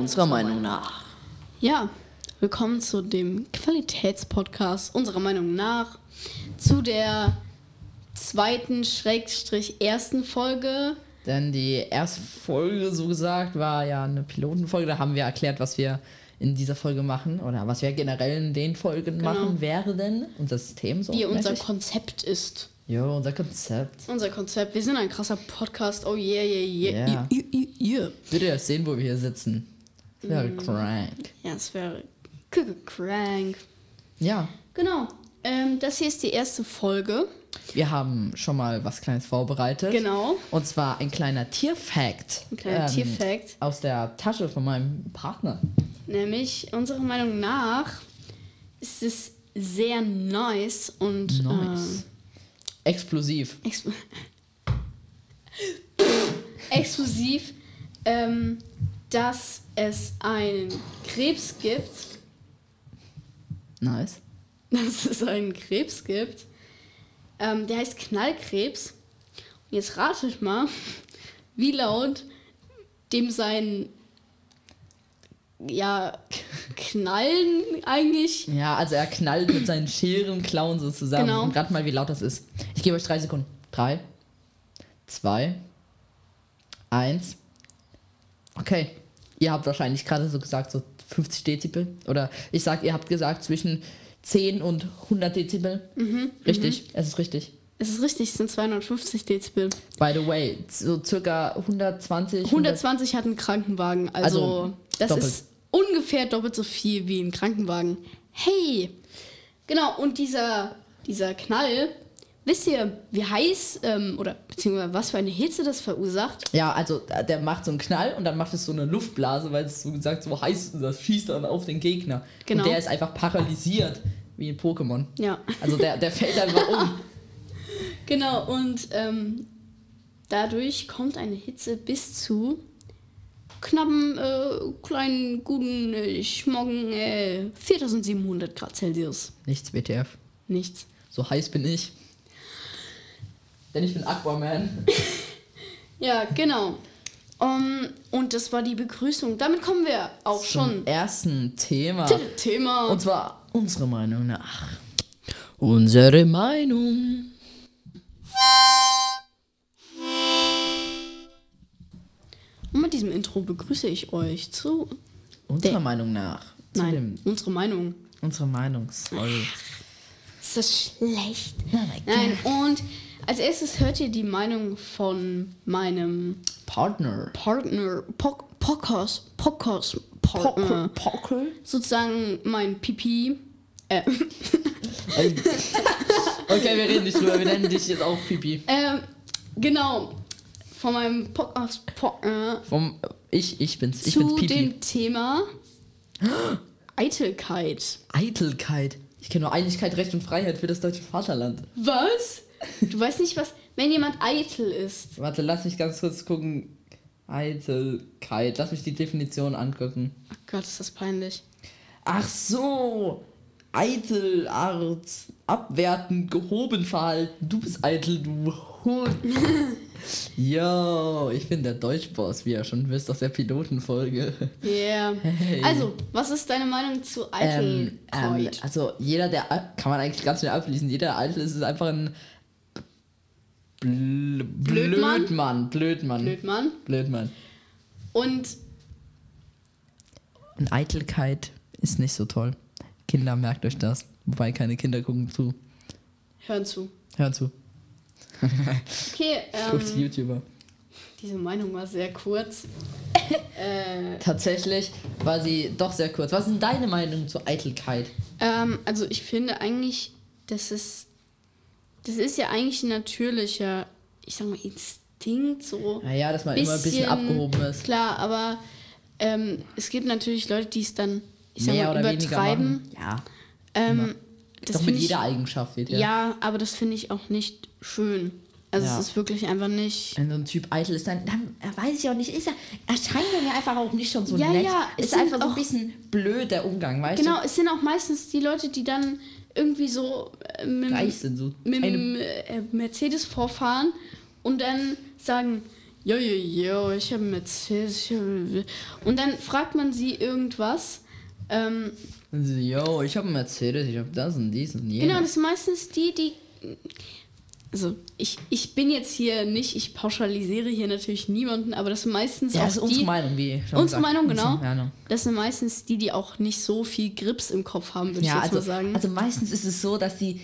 unserer Meinung nach. Ja, willkommen zu dem Qualitätspodcast unserer Meinung nach zu der zweiten Schrägstrich ersten Folge. Denn die erste Folge, so gesagt, war ja eine Pilotenfolge. Da haben wir erklärt, was wir in dieser Folge machen oder was wir generell in den Folgen Genau. machen werden. Unser System so. Wie unser. Konzept ist. Jo, unser Konzept. Unser Konzept. Wir sind ein krasser Podcast. Oh yeah, yeah, yeah. Ja. Yeah, yeah, ihr sehen, wo wir hier sitzen? Das wäre Mm. crank. Ja, es wäre crank. Ja, Genau. Ähm, das hier ist die erste Folge. wir haben schon mal was Kleines vorbereitet. Genau. Und zwar ein kleiner Tierfact. Ein kleiner ähm, Tierfact. Aus der Tasche von meinem Partner. Nämlich, unserer Meinung nach, ist es sehr nice und Nice. Explosiv. Äh, ex exklusiv, ähm, dass es einen Krebs gibt. Nice. Dass es einen Krebs gibt. Ähm, der heißt Knallkrebs. Und jetzt ratet mal, wie laut dem sein ja, Knallen eigentlich Ja, also er knallt mit seinen Scherenklauen so zusammen. Genau. Und rat mal, wie laut das ist. Ich gebe euch drei Sekunden. Drei, zwei, eins. Okay. Ihr habt wahrscheinlich gerade so gesagt, so 50 Dezibel. Oder ich sag, ihr habt gesagt zwischen 10 und 100 Dezibel. Mhm, Richtig, es ist richtig. Es ist richtig, es sind 250 Dezibel. By the way, so circa 120. 120 hat ein Krankenwagen, also, Also, das doppelt. ist ungefähr doppelt so viel wie ein Krankenwagen. Hey! Genau, und dieser, dieser Knall, wisst ihr, wie heiß ähm, oder beziehungsweise was für eine Hitze das verursacht? Ja, also äh, der macht so einen Knall und dann macht es so eine Luftblase, weil es so gesagt so heiß ist. Das schießt dann auf den Gegner. Genau. Und der ist einfach paralysiert, wie ein Pokémon. Ja, Also der, der fällt einfach um. genau, und ähm, dadurch kommt eine Hitze bis zu knappen, äh, kleinen, guten äh, Schmoggen äh, 4700 Grad Celsius. Nichts WTF. Nichts. So heiß bin ich. Denn ich bin Aquaman. Ja, genau. Um, und das war die Begrüßung. Damit kommen wir auch schon Zum ersten Thema. Thema. Und zwar unsere Meinung nach. Unsere Meinung. Und mit diesem Intro begrüße ich euch zu. Unserer Der- Meinung nach. Zu Nein, dem, unsere Meinung. unsere Meinung. Sorry. Ist das schlecht? Oh Nein, und als erstes hört ihr die Meinung von meinem Partner. Partner, Po- Podcast, Podcast, Partner. Pocker? Sozusagen mein Pipi. Äh, Okay, wir reden nicht drüber. Wir nennen dich jetzt auch Pipi. ähm, genau. Von meinem Podcast, Partner. Vom, ich, ich bin's. Ich zu bin's Pipi. dem Thema Eitelkeit. Eitelkeit. Ich kenne nur Einigkeit, Recht und Freiheit für das deutsche Vaterland. Was? Du weißt nicht, was, wenn jemand eitel ist. Warte, lass mich ganz kurz gucken. Eitelkeit. Lass mich die Definition angucken. Ach Gott, ist das peinlich. Ach so. Eitel, Art, abwertend, gehoben verhalten. Du bist eitel, du Hund. Yo, ich bin der Deutschboss, wie ihr schon wisst aus der Pilotenfolge. Yeah. Hey. Also, was ist deine Meinung zu Ähm, ähm, Eitelkeit? also jeder, der kann man eigentlich ganz schnell ablesen, jeder der eitel ist, ist einfach ein Bl Blödmann? Blödmann. Blödmann. Blödmann. Blödmann. Und Und Eitelkeit ist nicht so toll. Kinder, merkt euch das. Wobei keine Kinder gucken zu. hören zu. Hören zu. Okay, Guckt ähm, YouTuber. diese Meinung war sehr kurz. äh, Tatsächlich war sie doch sehr kurz. Was ist denn deine Meinung zur Eitelkeit? ähm, also ich finde eigentlich, das ist, das ist ja eigentlich ein natürlicher, ich sag mal, Instinkt so. Naja, dass man immer ein bisschen abgehoben ist. Klar, aber ähm, es gibt natürlich Leute, die es dann, ich sag Mehr mal, übertreiben. Ja. Ähm, das Doch mit ich, jeder Eigenschaft wird ja. ja. aber das finde ich auch nicht schön. Also Ja. es ist wirklich einfach nicht. Wenn so ein Typ eitel ist, dann, dann äh, weiß ich auch nicht, ist er, erscheint er mir einfach auch nicht schon so Ja, nett. ja, es ist einfach so ein bisschen blöd, der Umgang, weißt Genau, es sind auch meistens die Leute, die dann irgendwie so äh, mit, so. mit Eine, dem äh, Mercedes vorfahren und dann sagen, jo, jo, jo, ich habe Mercedes. Ich hab... Und dann fragt man sie irgendwas. Ähm, Also, yo, ich habe Mercedes, ich habe das und dies und jenes. genau, das sind meistens die, die. Also, ich, ich bin jetzt hier nicht, ich pauschalisiere hier natürlich niemanden, aber das sind meistens ja, auch das ist die. unsere Meinung, wie schon Unsere. Meinung, genau. Das sind meistens die, die auch nicht so viel Grips im Kopf haben, würde Ja, ich jetzt also, mal sagen. also meistens ist es so, dass die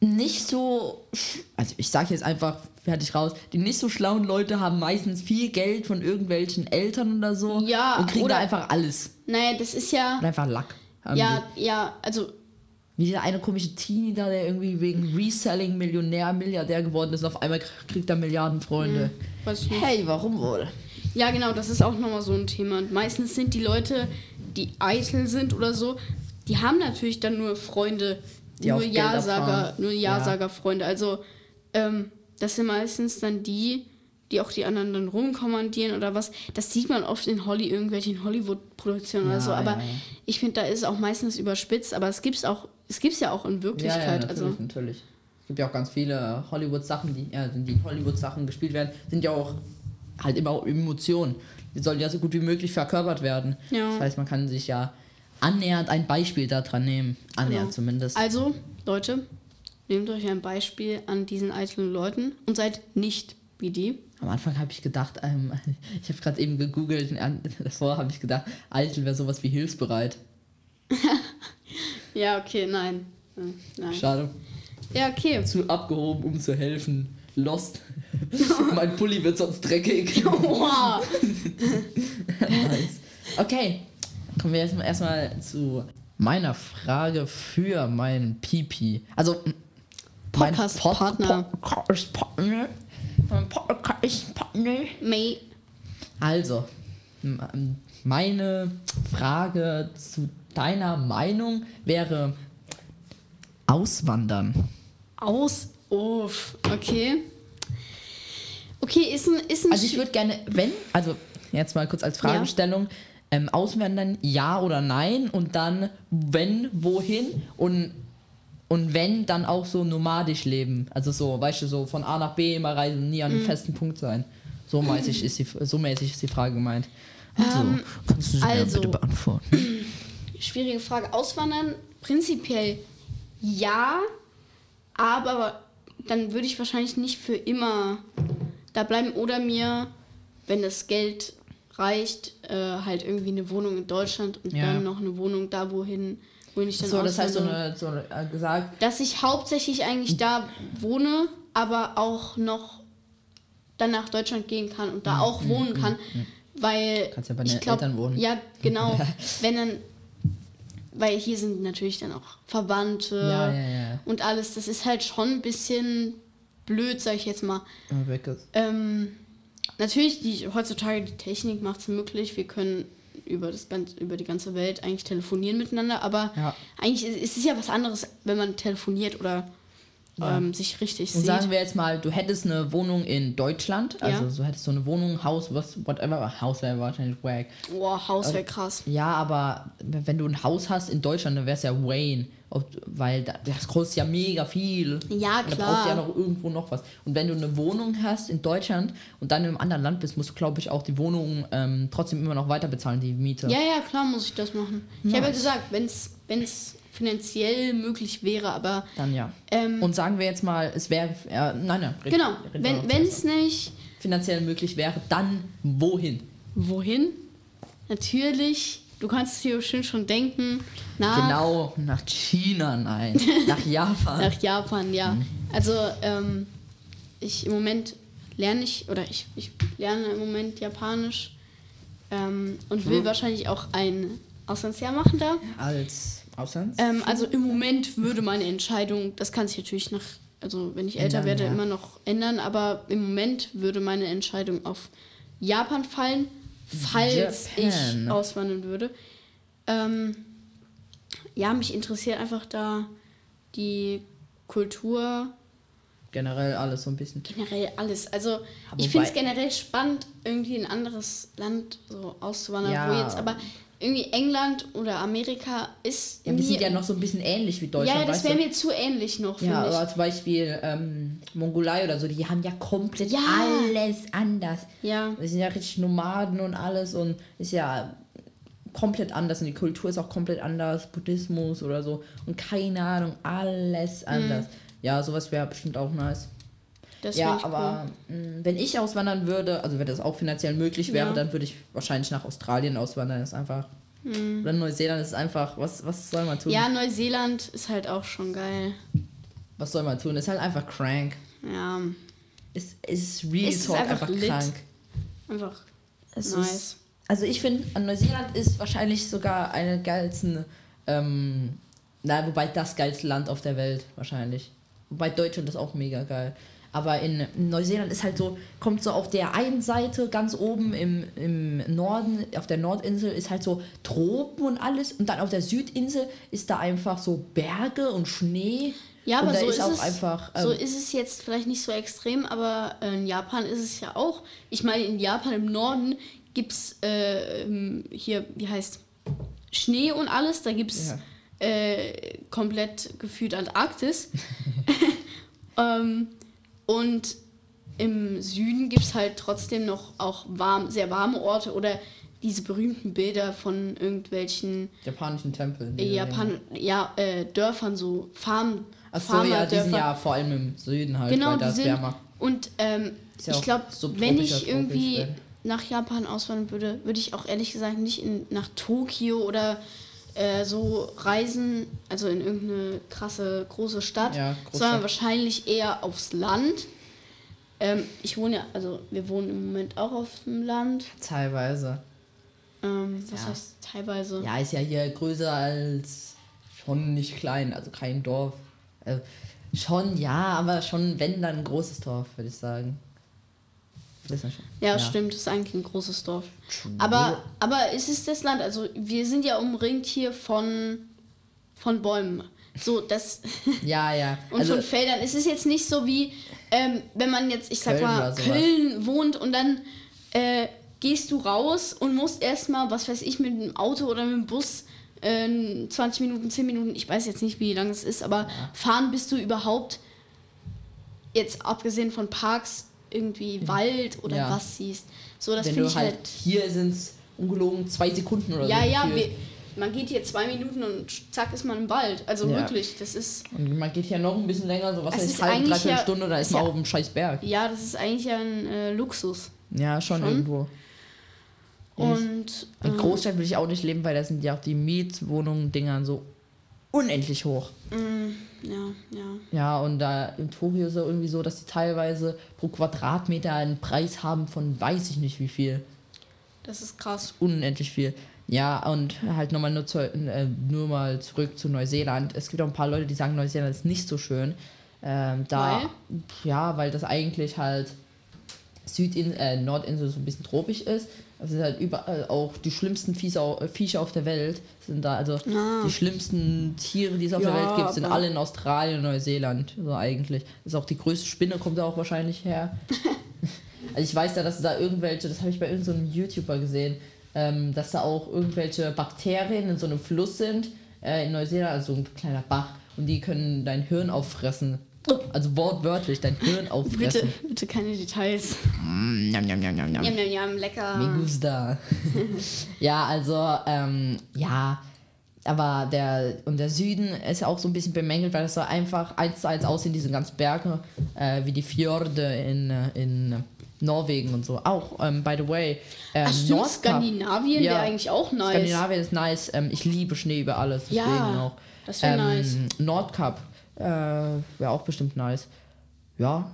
nicht so, also ich sage jetzt einfach fertig raus, die nicht so schlauen Leute haben meistens viel Geld von irgendwelchen Eltern oder so Ja, und kriegen oder- da einfach alles naja, das ist ja. und einfach Lack. Ja, ja, also Wie dieser eine komische Teenie da, der irgendwie wegen Reselling Millionär, Milliardär geworden ist und auf einmal kriegt er Milliarden Freunde. nicht. Hey, warum wohl? Ja, genau, das ist auch nochmal so ein Thema. Und meistens sind die Leute, die eitel sind oder so, die haben natürlich dann nur Freunde, Die nur Ja-Sager, nur Ja. Ja-Sager-Freunde. Also, ähm, das sind meistens dann die, die auch die anderen dann rumkommandieren oder was. Das sieht man oft in Holly, irgendwelchen Hollywood-Produktionen oder Ja, so. Aber ja, ja. ich finde, da ist auch meistens überspitzt, aber es gibt's auch, es gibt's ja auch in Ja, Wirklichkeit. ja, natürlich, also, natürlich. Es gibt ja auch ganz viele Hollywood-Sachen, die, ja, die in Hollywood-Sachen gespielt werden, sind ja auch halt immer auch Emotionen. Die sollen ja so gut wie möglich verkörpert werden. Ja. Das heißt, man kann sich ja annähernd ein Beispiel daran nehmen. Annähernd Genau. zumindest. Also, Leute, nehmt euch ein Beispiel an diesen eitlen Leuten und seid nicht wie die. Am Anfang habe ich gedacht, ähm, ich habe gerade eben gegoogelt, davor habe ich gedacht, Eitel wäre sowas wie hilfsbereit. Ja, okay, nein. Hm, Nein. Schade. Ja, okay. Zu abgehoben, um zu helfen. Lost. mein Pulli wird sonst dreckig. Wow. nice. Okay, kommen wir erstmal erstmal zu meiner Frage für meinen Pipi. Also Podcast-Partner. Podcast-Partner. Mein Podcast-Partner. May. Also, meine Frage zu deiner Meinung wäre Auswandern. Aus. Uff. Okay. Okay, ist ein. Ist ein Also ich würde gerne, wenn, also jetzt mal kurz als Fragestellung, ähm, auswandern, ja oder nein und dann, wenn, wohin und, und wenn, dann auch so nomadisch leben. Also so, weißt du, so von A nach B immer reisen, nie an Mhm. einem festen Punkt sein. So mäßig ist die, so mäßig ist die Frage gemeint. Also, Ähm, kannst du sie also- bitte beantworten? schwierige Frage. Auswandern prinzipiell ja, aber dann würde ich wahrscheinlich nicht für immer da bleiben oder mir, wenn das Geld reicht, äh, halt irgendwie eine Wohnung in Deutschland und Ja. dann noch eine Wohnung da, wohin, wohin ich dann So, das heißt so eine, so eine äh, gesagt, dass ich hauptsächlich eigentlich da wohne, aber auch noch dann nach Deutschland gehen kann und da auch wohnen kann, weil Mhm, Kannst ja bei ich deinen glaub, Eltern wohnen. Ja, genau. wenn dann, weil hier sind natürlich dann auch Verwandte Ja, ja, ja. und alles. Das ist halt schon ein bisschen blöd, sag ich jetzt mal. weg ist. Ähm, natürlich, die, heutzutage die Technik macht es möglich. Wir können über, das über die ganze Welt eigentlich telefonieren miteinander, aber eigentlich ist es ja was anderes, wenn man telefoniert oder ähm, sich richtig Und sieht. sagen wir jetzt mal, du hättest eine Wohnung in Deutschland, also Ja. so hättest du eine Wohnung, Haus, was, whatever, Haus wäre wahrscheinlich wack. Boah, Haus wäre krass. Ja, aber wenn du ein Haus hast in Deutschland, dann wäre es ja Wayne, weil da, das kostet ja mega viel. Ja, Und Da brauchst du ja klar. noch irgendwo noch was. Und wenn du eine Wohnung hast in Deutschland und dann in einem anderen Land bist, musst du, glaube ich, auch die Wohnung ähm, trotzdem immer noch weiter bezahlen, die Miete. Ja, ja, klar muss ich das machen. Ich habe ja Nice. gesagt, wenn es finanziell möglich wäre, aber Dann ja. ähm, Und sagen wir jetzt mal, es wäre, äh, nein, nein. red- genau, red wenn es nicht finanziell möglich wäre, dann wohin? wohin? Natürlich, du kannst dir bestimmt schon denken, nach, Genau, nach China, nein. nach Japan. nach Japan, ja. Mhm. Also ähm, ich im Moment lerne ich oder ich, ich lerne im Moment Japanisch ähm, und Mhm. will wahrscheinlich auch ein Auslandsjahr machen da. Als Auslands? Ähm, also im Moment würde meine Entscheidung, das kann sich natürlich nach, also wenn ich älter Ändern, werde, ja. immer noch ändern, aber im Moment würde meine Entscheidung auf Japan fallen, falls Japan. ich auswandern würde. Ähm, ja, mich interessiert einfach da die Kultur, Generell alles so ein bisschen. generell alles. Also Aber ich finde es generell spannend, irgendwie in ein anderes Land so auszuwandern, wo Ja. jetzt aber irgendwie England oder Amerika ist. Ja, wir mir- sind ja noch so ein bisschen ähnlich wie Deutschland. ja, das wäre mir zu ähnlich noch, Ja, finde ich. aber zum Beispiel ähm, Mongolei oder so, die haben ja komplett Ja. alles anders. Ja. Wir sind ja richtig Nomaden und alles und ist ja komplett anders und die Kultur ist auch komplett anders, Buddhismus oder so und keine Ahnung, alles Mhm. anders. Ja, sowas wäre bestimmt auch nice. Das ja, aber mh, wenn ich auswandern würde, also wenn das auch finanziell möglich wäre, Ja. dann würde ich wahrscheinlich nach Australien auswandern. Das ist einfach. Oder Neuseeland ist einfach, was, was soll man tun? cool. Ja, Neuseeland ist halt auch schon geil. Was soll man tun? Ist halt einfach crank. Ja, Es es ist real Es ist talk einfach einfach, krank. einfach Es nice. ist, also ich finde, an Neuseeland ist wahrscheinlich sogar eine geilsten, ähm, na, wobei das geilste Land auf der Welt wahrscheinlich. Wobei Deutschland ist auch mega geil. Aber in Neuseeland ist halt so, kommt so auf der einen Seite ganz oben im, im Norden, auf der Nordinsel ist halt so Tropen und alles. Und dann auf der Südinsel ist da einfach so Berge und Schnee. Ja, aber so ist ist, auch es, einfach. so ähm, ist es jetzt vielleicht nicht so extrem, aber äh, in Japan ist es ja auch. Ich meine, in Japan im Norden gibt es äh, ähm, hier, wie heißt, Schnee und alles. Da gibt es Ja. äh, komplett gefühlt Antarktis. ähm, und im Süden gibt es halt trotzdem noch auch warm, sehr warme Orte oder diese berühmten Bilder von irgendwelchen japanischen Tempeln. äh, Japan, ja, äh, Dörfern, so Farm, Achso, ja, die sind ja vor allem im Süden halt, Genau, weil da die ist sind. wärmer. Und ähm, ja ich glaube, wenn ich irgendwie wenn- nach Japan auswandern würde, würde ich auch ehrlich gesagt nicht in, nach Tokio oder äh, so reisen, also in irgendeine krasse große Stadt, Ja, Großstadt. sondern wahrscheinlich eher aufs Land. Ähm, ich wohne ja, also wir wohnen im Moment auch auf dem Land. Teilweise. Ähm, was Ja. heißt teilweise? Ja, ist ja hier größer als schon nicht klein, also kein Dorf. Also schon, ja, aber schon, wenn dann ein großes Dorf, würde ich sagen. Ja. Ja, stimmt, das ist eigentlich ein großes Dorf. Aber, aber es ist das Land, also wir sind ja umringt hier von, von Bäumen. So, das. Ja, ja. Und also, von Feldern. Es ist jetzt nicht so wie, ähm, wenn man jetzt, ich sag Köln mal. Köln wohnt und dann äh, gehst du raus und musst erstmal, was weiß ich, mit dem Auto oder mit dem Bus äh, 20 Minuten, 10 Minuten, ich weiß jetzt nicht, wie lange es ist, aber fahren, bis du überhaupt, jetzt abgesehen von Parks, irgendwie Wald oder Mhm. Ja. was siehst. So, das finde ich halt, halt. hier sind es ungelogen zwei Sekunden oder Ja, so. ja, wir, man geht hier zwei Minuten und zack ist man im Wald. Also Ja. wirklich, das ist. Und man geht hier noch ein bisschen länger, so was heißt eigentlich dreiviertel ja- Stunde, da ist man ja- auf dem scheiß Berg. Ja, das ist eigentlich ja ein äh, Luxus. Ja, schon, Schon? irgendwo. Und In ähm, Großstadt will ich auch nicht leben, weil da sind ja auch die Mietwohnungen, Dingern so unendlich hoch. mm, ja, ja. Ja, und da in Tokio ist es irgendwie so, dass die teilweise pro Quadratmeter einen Preis haben von weiß ich nicht wie viel. Das ist krass. Unendlich viel. Ja, und halt nochmal nur, zu, äh, nur mal zurück zu Neuseeland. Es gibt auch ein paar Leute, die sagen, Neuseeland ist nicht so schön. Ähm, da, ja, weil das eigentlich halt Südin äh, Nordinsel so ein bisschen tropisch ist. Es sind halt überall auch die schlimmsten Viecher, äh, Viecher auf der Welt sind da. Also Ah. die schlimmsten Tiere, die es auf Ja, der Welt gibt, sind alle in Australien und Neuseeland. So eigentlich. ist auch die größte Spinne, kommt da auch wahrscheinlich her. also ich weiß ja, dass da irgendwelche, das habe ich bei irgendeinem YouTuber gesehen, ähm, dass da auch irgendwelche Bakterien in so einem Fluss sind äh, in Neuseeland, also so ein kleiner Bach, und die können dein Hirn auffressen. Also wortwörtlich dein Hirn Bitte, auffressen. bitte keine Details. Mm, Njam, njam, njam, njam, njam. Jam, jam, jam, lecker. Me gusta. ja, also, ähm, ja. Aber der, und der Süden ist auch so ein bisschen bemängelt, weil das so einfach eins zu eins aussehen, diese ganzen Berge, äh, wie die Fjorde in, in Norwegen und so. Auch, ähm, by the way, ähm, Ach stimmt, Skandinavien Ja. wäre eigentlich auch nice. Skandinavien ist nice. Ähm, ich liebe Schnee über alles. Deswegen Ja, auch. das wäre ähm, nice. Nordkap äh, wäre auch bestimmt nice. Ja,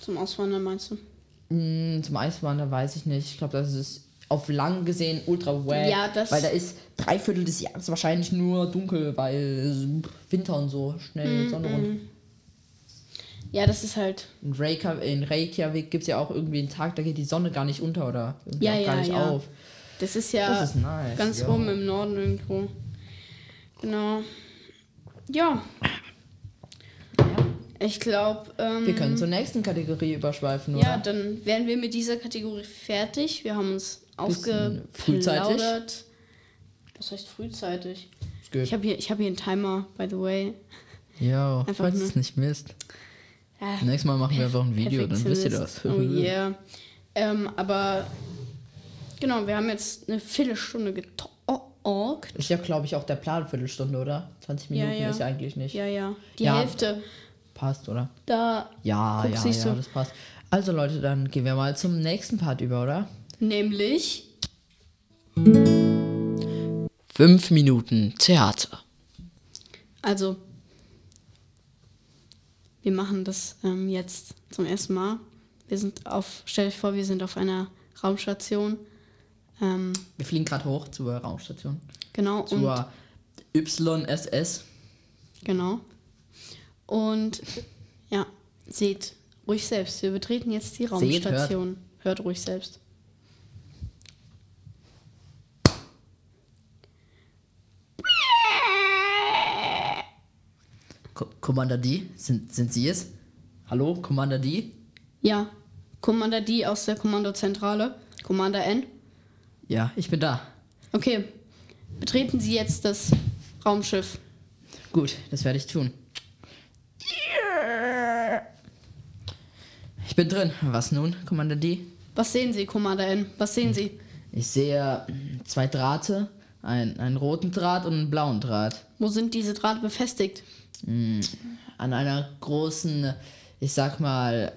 Zum Auswandern meinst du? Mm, Zum Eiswandern weiß ich nicht. Ich glaube, das ist auf lang gesehen ultra wack. Ja, das- Weil da ist drei Viertel des Jahres wahrscheinlich nur dunkel, weil Winter und so schnell Sonne rund. Ja, das ist halt. In, Reykjavik, in Reykjavik gibt es ja auch irgendwie einen Tag, da geht die Sonne gar nicht unter oder Ja, auch gar ja, nicht ja. auf. Das ist ja Das ist nice, ganz ja. oben im Norden irgendwo. Genau. Ja. Ich glaube. Ähm, Wir können zur nächsten Kategorie überschweifen, Ja, oder? dann wären wir mit dieser Kategorie fertig. Wir haben uns frühzeitig. ausgeplaudert. Was heißt frühzeitig? Ich habe hier, ich hab hier einen Timer, by the way. Einfach falls es nicht misst. Ja, Nächstes Mal machen wir einfach ein Video, dann wisst ihr das. Oh yeah. Ähm, aber genau, wir haben jetzt eine Viertelstunde getalkt. Ist ja, glaube ich, auch der Plan, Viertelstunde, oder? 20 Ja, Minuten ja. ist ja eigentlich nicht. Ja, ja. Die Ja. Hälfte. Passt, oder? Da Ja, ja, ja, du. das passt. Also Leute, dann gehen wir mal zum nächsten Part über, oder? nämlich. Fünf Minuten Theater. Also, wir machen das ähm, jetzt zum ersten Mal. Wir sind auf, stell euch vor, wir sind auf einer Raumstation. Ähm, Wir fliegen gerade hoch zur Raumstation. genau, Zur YSS. Genau. Und ja, seht ruhig selbst. Wir betreten jetzt die Seht, Raumstation. hört. ruhig selbst. Ko Commander D, sind, sind Sie es? Hallo, Commander D? Ja, Commander D aus der Kommandozentrale. Commander N. Ja, ich bin da. Okay, betreten Sie jetzt das Raumschiff. Gut, das werde ich tun. Ich bin drin. Was nun, Commander D? Was sehen Sie, Commander N? Was sehen Sie? Ich sehe mm, zwei Drahte, ein, einen roten Draht und einen blauen Draht. Wo sind diese Draht befestigt? An einer großen, ich sag mal,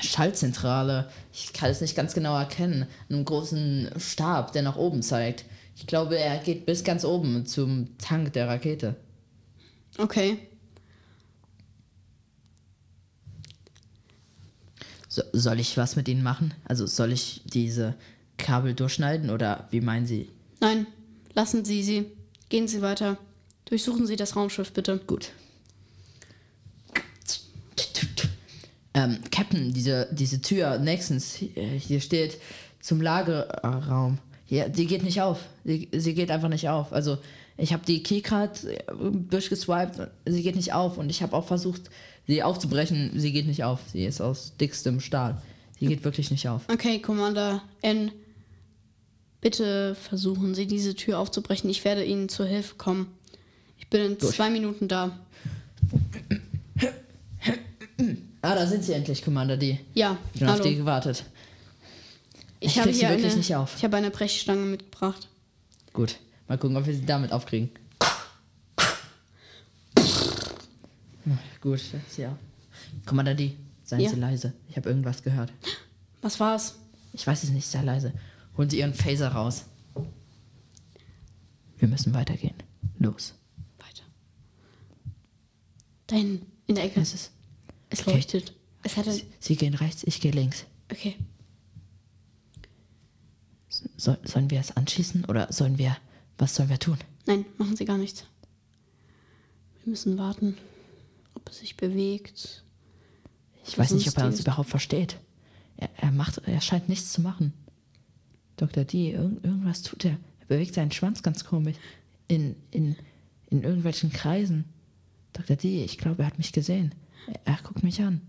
Schaltzentrale. Ich kann es nicht ganz genau erkennen. Einen großen Stab, der nach oben zeigt. Ich glaube, er geht bis ganz oben zum Tank der Rakete. Okay. So, soll ich was mit ihnen machen? Also soll ich diese Kabel durchschneiden oder wie meinen Sie? Nein, lassen Sie sie. Gehen Sie weiter. Durchsuchen Sie das Raumschiff, bitte. Gut. Ähm, Captain, diese, diese Tür nächstens, hier hier steht zum Lagerraum. Ja, die geht nicht auf. Sie, sie geht einfach nicht auf. Also, ich habe die Keycard äh, durchgeswiped, sie geht nicht auf. Und ich habe auch versucht, sie aufzubrechen. Sie geht nicht auf. Sie ist aus dickstem Stahl. Sie geht wirklich nicht auf. Okay, Commander N. Bitte versuchen Sie, diese Tür aufzubrechen. Ich werde Ihnen zur Hilfe kommen. Ich bin in Gut. zwei Minuten da. Ah, da sind sie endlich, Commander D. Ja, Ich bin auf die gewartet. Ich, Ich habe hier wirklich eine, nicht auf. Ich habe eine Brechstange mitgebracht. Gut. Mal gucken, ob wir sie damit aufkriegen. Gut, sie auch. Commander D, seien Ja. Sie leise. Ich habe irgendwas gehört. Was war's? Ich weiß es nicht, sei leise. Holen Sie Ihren Phaser raus. Wir müssen weitergehen. Los. Weiter. Da hinten, in der Ecke. Es ist. Es okay. leuchtet. Es hat. Sie, Sie gehen rechts, ich gehe links. Okay. So, sollen wir es anschießen oder sollen wir. Was sollen wir tun? Nein, machen Sie gar nichts. Wir müssen warten, ob es sich bewegt. Ich weiß nicht, ob er uns überhaupt versteht. Er, er macht, er scheint nichts zu machen. Dr. D, irgend, irgendwas tut er. Er bewegt seinen Schwanz ganz komisch. In, in, in irgendwelchen Kreisen. Dr. D, ich glaube, er hat mich gesehen. Er, er guckt mich an.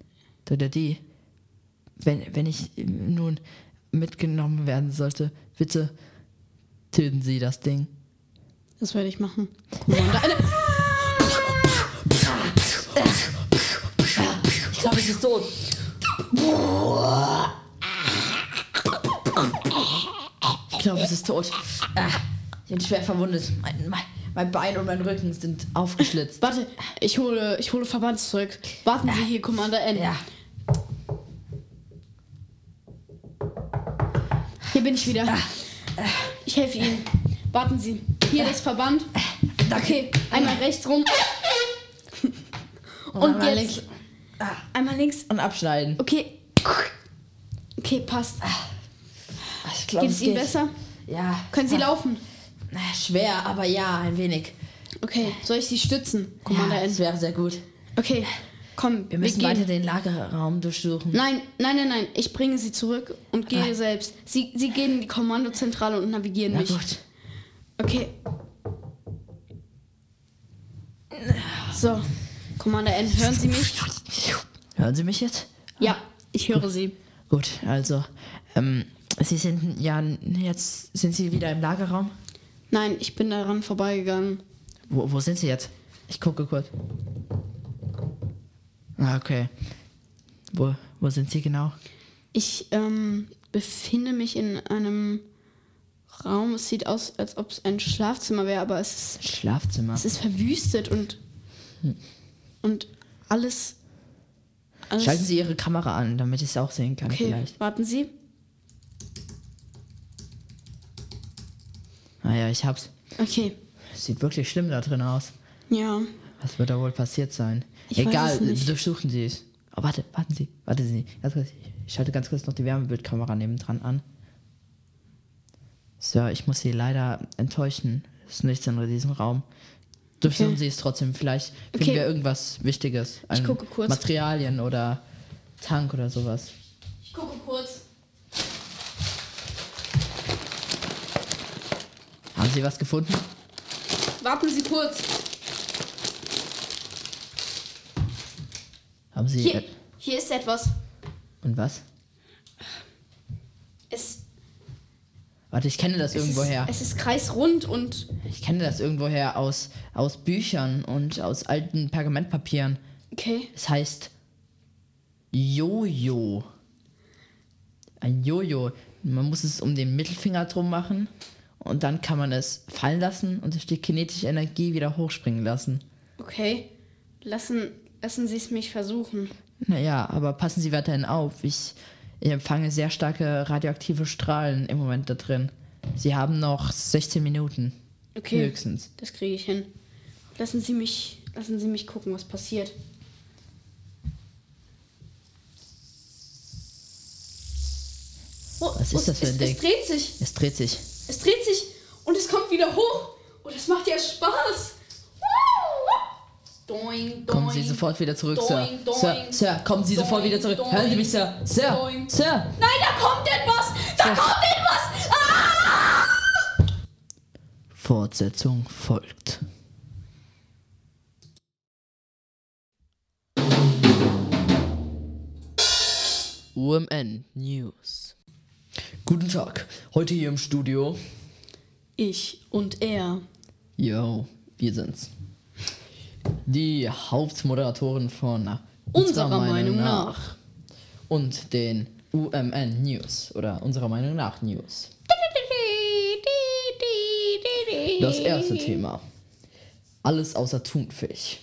Dr. D, wenn, wenn ich nun mitgenommen werden sollte, bitte töten Sie das Ding. Das werde ich machen. Ich glaube, es ist tot. Ich glaube, es ist tot. Ah, Ich bin schwer verwundet. Mein, mein, mein Bein und mein Rücken sind aufgeschlitzt. Warte, ich hole, ich hole Verbandszeug. Warten Sie hier, Commander N. Ja. Hier bin ich wieder. Ich helfe Ihnen. Warten Sie. Hier das Verband. Okay, einmal rechts rum. Und einmal jetzt links. einmal links. Und abschneiden. Okay. Okay, passt. Ich glaube, Geht es Ihnen besser? Ja. Können Sie laufen? Ah, Schwer, aber ja, ein wenig. Okay, soll ich Sie stützen, Commander ja, N? das wäre sehr gut. Okay, komm, Wir müssen gehen. weiter den Lagerraum durchsuchen. Nein, nein, nein, nein. Ich bringe Sie zurück und gehe Nein. selbst. Sie, Sie gehen in die Kommandozentrale und navigieren Na mich. gut. Okay. So, Commander N, hören Sie mich? Hören Sie mich jetzt? Ja, ich höre Sie. Gut, also, ähm, Sie sind ja jetzt sind Sie wieder im Lagerraum? Nein, ich bin daran vorbeigegangen. Wo, wo sind sie jetzt? Ich gucke kurz. Ah, okay. Wo, wo sind sie genau? Ich ähm, befinde mich in einem Raum. Es sieht aus, als ob es ein Schlafzimmer wäre, aber es ist, Schlafzimmer. es ist verwüstet und, und alles, alles. Schalten Sie Ihre Kamera an, damit ich es auch sehen kann okay, vielleicht. warten Sie. Naja, ich hab's. Okay, Es sieht wirklich schlimm da drin aus. ja. Was wird da wohl passiert sein? Ich weiß Egal, es nicht. durchsuchen Sie es. Oh, warte, warten Sie, warten Sie. Ganz kurz, ich schalte ganz kurz noch die Wärmebildkamera nebendran an. Sir, ich muss Sie leider enttäuschen. Es ist nichts in diesem Raum. Durchsuchen Okay. Sie es trotzdem. Vielleicht finden Okay. wir irgendwas Wichtiges. An gucke kurz. Materialien oder Tank oder sowas. Ich gucke kurz. Haben Sie was gefunden? Warten Sie kurz. Haben Sie. Hier, äh, hier ist etwas. Und was? Es, Warte, ich kenne das es, ist, irgendwoher. es ist kreisrund und Ich kenne das irgendwoher aus, aus Büchern und aus alten Pergamentpapieren. okay. Es heißt Jojo. Ein Jojo. Man muss es um den Mittelfinger drum machen und dann kann man es fallen lassen und durch die kinetische Energie wieder hochspringen lassen. Okay. Lassen, lassen Sie es mich versuchen. Naja, aber passen Sie weiterhin auf. Ich, ich empfange sehr starke radioaktive Strahlen im Moment da drin. Sie haben noch 16 Minuten. Okay. Höchstens. Das kriege ich hin. Lassen Sie mich, lassen Sie mich gucken, was passiert. Oh, Was ist oh, das für ein es, Ding? es dreht sich. Es dreht sich. Es dreht sich und es kommt wieder hoch. Und es macht ja Spaß. Doing, doing. Kommen Sie sofort wieder zurück, Sir. Doing, doing. Sir, Sir, kommen Sie sofort wieder zurück. Hören Sie mich, Sir. Sir. Sir. Nein, da kommt etwas! Da Sir. kommt etwas! Ah! Fortsetzung folgt. UMN News. Guten Tag. Heute hier im Studio. Ich und er. Yo, wir sind's. Die Hauptmoderatoren von Unserer Meinung nach. Und den UMN News oder unserer Meinung nach News. Das erste Thema. Alles außer Thunfisch.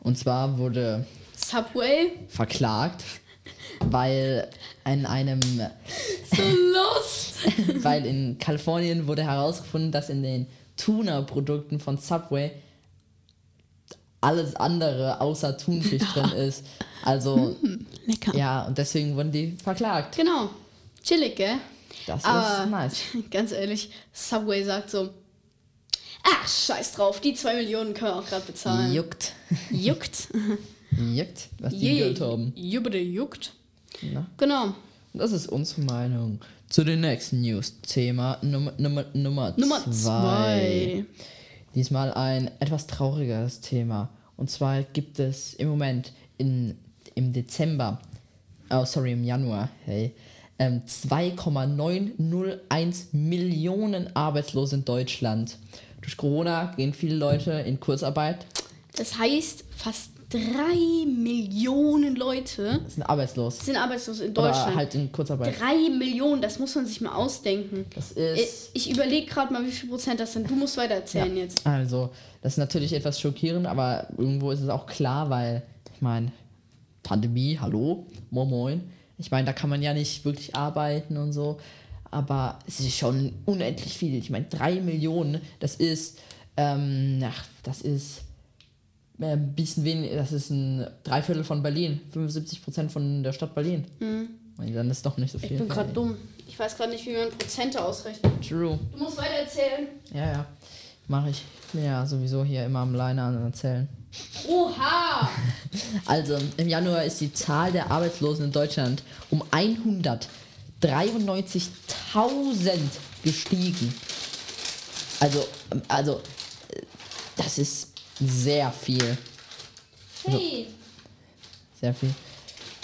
Und zwar wurde Subway. verklagt, weil in einem, So lost. weil in Kalifornien wurde herausgefunden, dass in den Tuna-Produkten von Subway alles andere außer Thunfisch drin ist. Also, Lecker. ja, und deswegen wurden die verklagt. Genau. Chillig, gell? Das Aber ist nice. ganz ehrlich, Subway sagt so, ach, scheiß drauf, die 2 Millionen können wir auch gerade bezahlen. Juckt. Juckt. Juckt, was die Geld haben. Jubbede juckt. Na? Genau. Das ist unsere Meinung. Zu den nächsten News. Thema Nummer, Nummer, Nummer, Nummer zwei. zwei. Diesmal ein etwas traurigeres Thema. Und zwar gibt es im Moment in, im Dezember, oh sorry, im Januar, hey, ähm, 2,901 Millionen Arbeitslose in Deutschland. Durch Corona gehen viele Leute in Kurzarbeit, Das heißt, fast 3 Millionen Leute sind arbeitslos. sind arbeitslos in Oder Deutschland. halt in Kurzarbeit. 3 Millionen, das muss man sich mal ausdenken. Das Ich, ist. ich überlege gerade mal, wie viel Prozent das sind. Du musst weiter erzählen jetzt. Also, das ist natürlich etwas schockierend, aber irgendwo ist es auch klar, weil, ich meine, Pandemie, hallo, moin moin. Ich meine, da kann man ja nicht wirklich arbeiten und so, aber es ist schon unendlich viel. Ich meine, drei Millionen, das ist, ähm, ach, das ist ein bisschen wenig, das ist ein Dreiviertel von Berlin, 75 Prozent von der Stadt Berlin. Meine, Dann ist doch nicht so viel. Ich bin gerade dumm. Ich weiß gerade nicht, wie man Prozente ausrechnet. True. Du musst weiter erzählen. Ja, ja. Mache ich. Ja sowieso hier immer am Leine an erzählen. Oha! Also, im Januar ist die Zahl der Arbeitslosen in Deutschland um 193.000 gestiegen. Also, ähm, also, äh, das ist sehr viel. Hey! Sehr viel.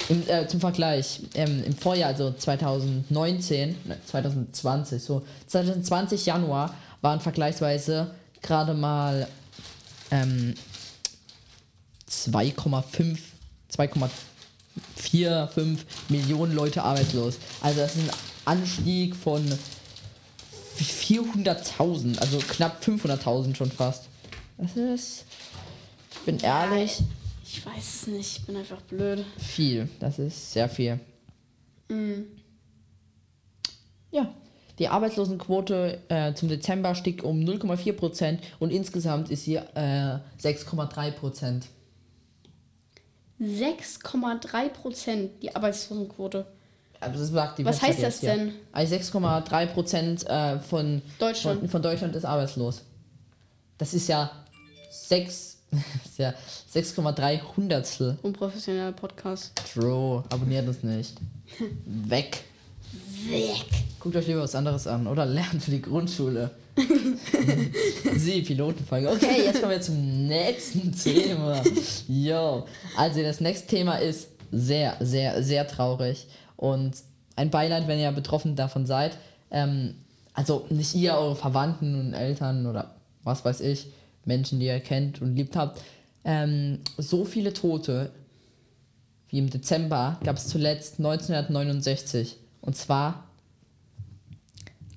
Im, äh, zum Vergleich, ähm, im Vorjahr, also 2019, ne, 2020, so 2020 Januar waren vergleichsweise gerade mal ähm, 2,5, 2,45 Millionen Leute arbeitslos. Also das ist ein Anstieg von 400.000, also knapp 500.000 schon fast. Das ist, ich bin ehrlich, Ich weiß es nicht, ich bin einfach blöd. viel. Das ist sehr viel. Ja, die Arbeitslosenquote äh, zum Dezember stieg um 0,4 Prozent und insgesamt ist sie äh, 6,3 Prozent. 6,3 Prozent die Arbeitslosenquote. Also Was heißt das hier. denn? Also 6,3 Prozent äh, von Deutschland. Von, von Deutschland ist arbeitslos. Das ist ja 6, ist ja 6,3 Hundertstel. Unprofessioneller Podcast. True, abonniert uns nicht. Weg. Weg. Guckt euch lieber was anderes an oder lernt für die Grundschule. Sie, Pilotenfolge. Okay, jetzt kommen wir zum nächsten Thema. Yo. Also, das nächste Thema ist sehr, sehr, sehr traurig. Und ein Beileid, wenn ihr betroffen davon seid. Ähm, also, nicht ihr, eure Verwandten und Eltern oder was weiß ich, Menschen, die ihr kennt und liebt habt. Ähm, so viele Tote wie im Dezember gab es zuletzt 1969. Und zwar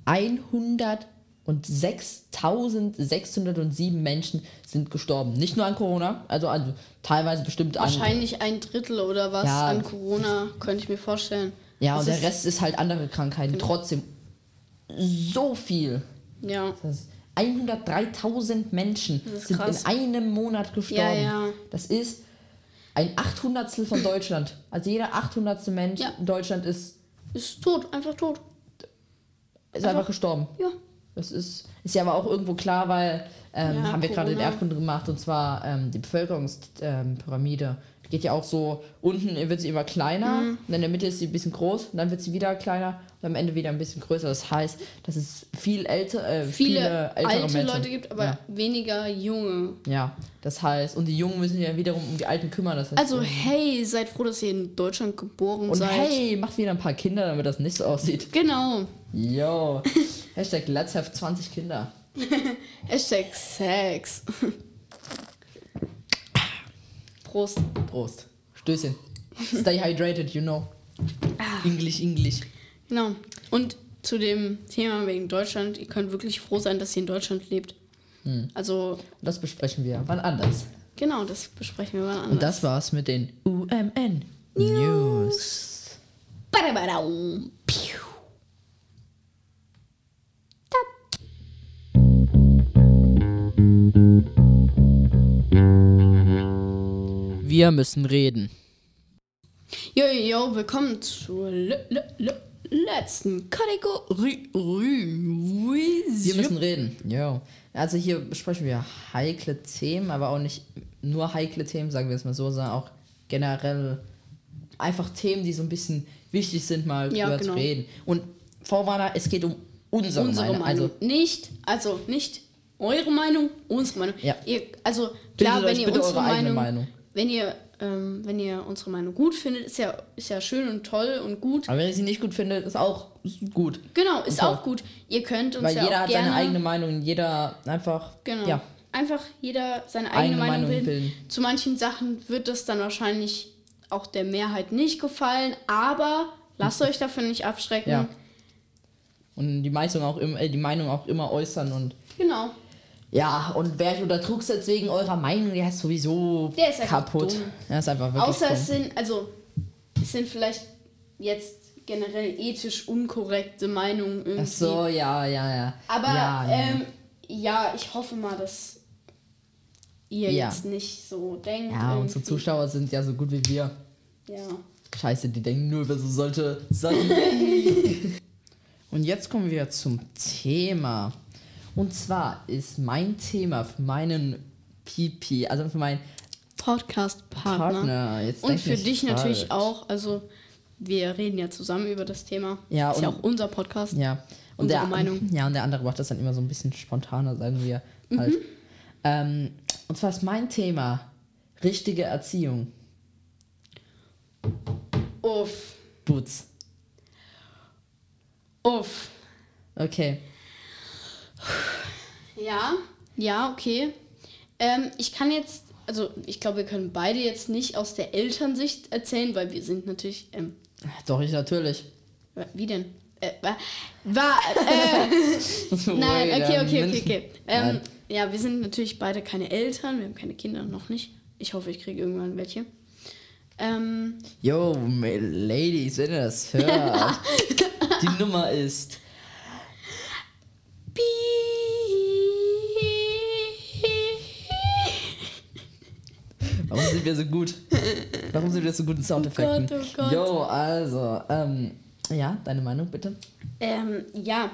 106.607 Menschen sind gestorben. Nicht nur an Corona, also, also teilweise bestimmt an. Wahrscheinlich ein Drittel oder was Ja. an Corona, könnte ich mir vorstellen. Ja, Das und der Rest ist halt andere Krankheiten. Trotzdem so viel. Ja. Das ist 103.000 Menschen sind krass. in einem Monat gestorben. Ja, ja. Das ist ein Achthundertstel von Deutschland. Also jeder achthundertste Mensch Ja. in Deutschland ist, Ist tot, einfach tot. ist einfach, Einfach- gestorben. Ja. Das ist, ist ja aber auch irgendwo klar, weil ähm, Ja, haben wir gerade in Corona. Erdkunde gemacht und zwar ähm, die Bevölkerungspyramide. Die geht ja auch so, unten wird sie immer kleiner, Mhm. und in der Mitte ist sie ein bisschen groß, und dann wird sie wieder kleiner und am Ende wieder ein bisschen größer. Das heißt, dass es viel älter, äh, Viele, viele, ältere alte Menschen Leute gibt, aber Ja. weniger junge. ja, das heißt, und die Jungen müssen ja wiederum um die Alten kümmern. Das heißt, Also hey, seid froh, dass ihr in Deutschland geboren und seid. hey, macht wieder ein paar Kinder, damit das nicht so aussieht. Genau. Yo. Hashtag let's have 20 Kinder. Hashtag Sex. Prost. Prost. Stößchen. Stay hydrated, you know. Englisch, Englisch. Genau. Und zu dem Thema wegen Deutschland, ihr könnt wirklich froh sein, dass ihr in Deutschland lebt. Hm. Also, Das besprechen wir wann anders. genau, das besprechen wir mal anders. Und das war's mit den UMN News. Badabadau. Piu. Wir müssen reden. Jo, jo, willkommen zur le le le letzten Kategorie. Wir müssen reden. Jo. Also hier besprechen wir heikle Themen, aber auch nicht nur heikle Themen, sagen wir es mal so, sondern auch generell einfach Themen, die so ein bisschen wichtig sind, mal Ja, drüber genau. zu reden. Und Vorwarner, es geht um unsere, unsere Meinung. Meinung. Also nicht, also nicht eure Meinung, unsere Meinung. Ja. Ihr, also klar, Bildet wenn ihr unsere Meinung, Meinung. Wenn ihr ähm, wenn ihr unsere Meinung gut findet, ist ja ist ja schön und toll und gut. aber wenn ihr sie nicht gut findet, ist auch gut. Genau, ist auch gut. Ihr könnt uns Weil ja jeder hat gerne, seine eigene Meinung, jeder einfach Genau. ja, Einfach jeder seine eigene, Eigene Meinung, Meinung bilden. bilden. Zu manchen Sachen wird es dann wahrscheinlich auch der Mehrheit nicht gefallen, aber lasst euch davon nicht abschrecken. Ja. und die Meinung auch immer, äh, die Meinung auch immer äußern und Genau. Ja, und wer unter Druck setzt wegen eurer Meinung, der ist sowieso Der ist kaputt. dumm. Der ist einfach wirklich Außer dumm. es sind, also, es sind vielleicht jetzt generell ethisch unkorrekte Meinungen irgendwie. Ach so, ja, ja, ja. Aber ja, ja. ähm, ja, ich hoffe mal, dass ihr Ja. jetzt nicht so denkt. ja, unsere irgendwie. Zuschauer sind ja so gut wie wir. Ja. Scheiße, die denken nur über so solche Sachen. Und jetzt kommen wir zum Thema. Und zwar ist mein Thema für meinen PP, also für meinen Podcast-Partner. Und für dich natürlich falsch. auch. Also, wir reden ja zusammen über das Thema. Ja, Ist ja und- auch unser Podcast. Ja. Und Unsere der, Meinung. Ja, und der andere macht das dann immer so ein bisschen spontaner, sagen wir halt. Mhm. Ähm, und zwar ist mein Thema richtige Erziehung. Uff. Boots. Uff. Okay. Ja, ja, okay. Ähm, ich kann jetzt, also ich glaube, wir können beide jetzt nicht aus der Elternsicht erzählen, weil wir sind natürlich, ähm, Doch, ich natürlich. wie denn? Äh, war, äh, nein, okay, okay, okay, okay. Ähm, ja, wir sind natürlich beide keine Eltern, wir haben keine Kinder, noch nicht. Ich hoffe, ich kriege irgendwann welche. Ähm, Yo, Ladies, wenn ihr das hört. Die Nummer ist. Warum sind wir so gut? Warum sind wir so gut in Soundeffekten? Oh Gott, oh Gott. Yo, also, ähm, ja, deine Meinung bitte? Ähm, ja,